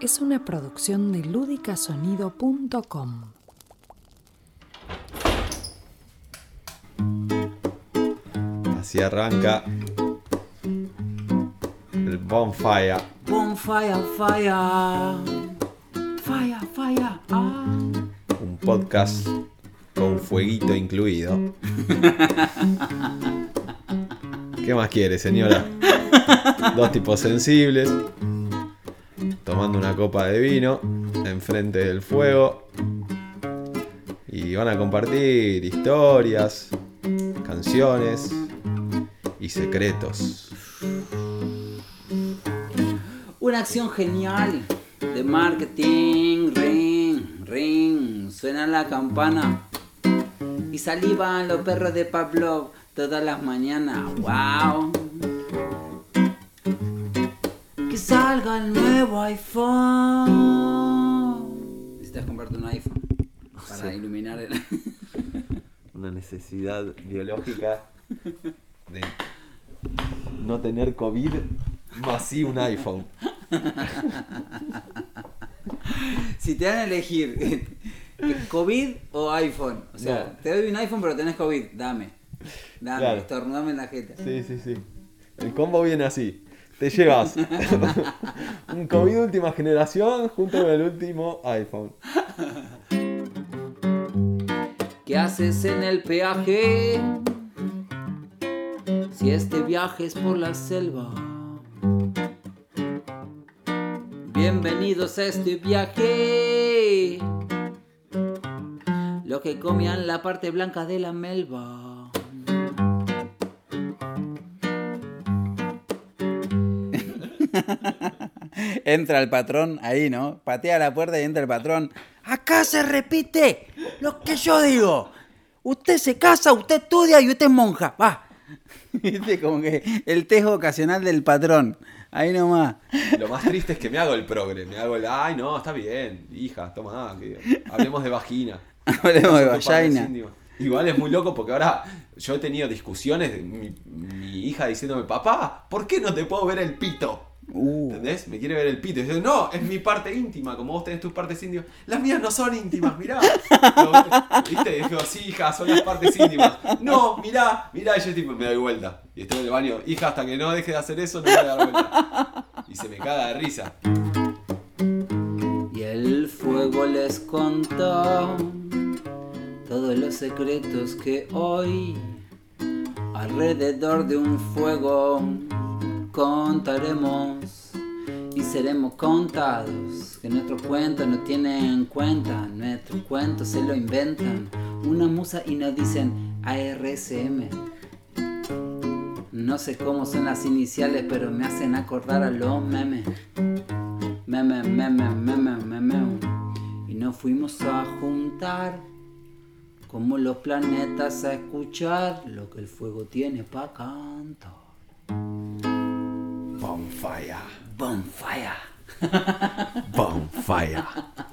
es una producción de ludicasonido.com. Así arranca el Bonfire. Bonfire, fire. Fire, fire. Ah. Un podcast con fueguito incluido. ¿Qué más quiere, señora? Dos tipos sensibles, tomando una copa de vino enfrente del fuego. Y van a compartir historias, canciones y secretos. Una acción genial de marketing. Ring, ring. Suena la campana. Y salivan los perros de Pavlov todas las mañanas. ¡Wow! Salga el nuevo iPhone. Necesitas comprarte un iPhone para iluminar el. Una necesidad biológica de no tener COVID, más sí un iPhone. si te dan a elegir COVID o iPhone, o sea, No. te doy un iPhone pero tenés COVID, dame. Dame, Claro. estornudame en la jeta. Sí, sí, sí. El combo viene así. Te llevas un COVID última generación junto con el último iPhone. ¿Qué haces en el peaje? Si este viaje es por la selva. Bienvenidos a este viaje. Los que comían la parte blanca de la melva. Entra el patrón ahí, ¿no? Patea la puerta y entra el patrón. Acá se repite lo que yo digo. Usted se casa, usted estudia y usted es monja. Va. Viste, como que el test ocasional del patrón. Ahí nomás. Lo más triste es que me hago el progre. Me hago el, ay, no, está bien, hija, toma, que hablemos de vagina. Hablemos de vagina. Igual es muy loco porque ahora yo he tenido discusiones mi, mi hija diciéndome, papá, ¿por qué no te puedo ver el pito? Uh, ¿Entendés? Me quiere ver el pito. Y yo, no, es mi parte íntima, como vos tenés tus partes íntimas. Las mías no son íntimas, mirá. ¿Viste? Y digo, sí, hija, son las partes íntimas. No, mirá, mirá. Y yo tipo, me doy vuelta. Y estoy en el baño, hija, hasta que no deje de hacer eso, no me voy a dar vuelta. Y se me caga de risa. y el fuego les contó todos los secretos que hoy alrededor de un fuego contaremos y seremos contados. Que nuestros cuentos no tienen en cuenta, nuestros cuentos se lo inventan. Una musa y nos dicen ARSM. No sé cómo son las iniciales, pero me hacen acordar a los memes. Meme, meme, meme, meme. Y nos fuimos a juntar como los planetas a escuchar lo que el fuego tiene para cantar. Bonfire. Bonfire. Bonfire.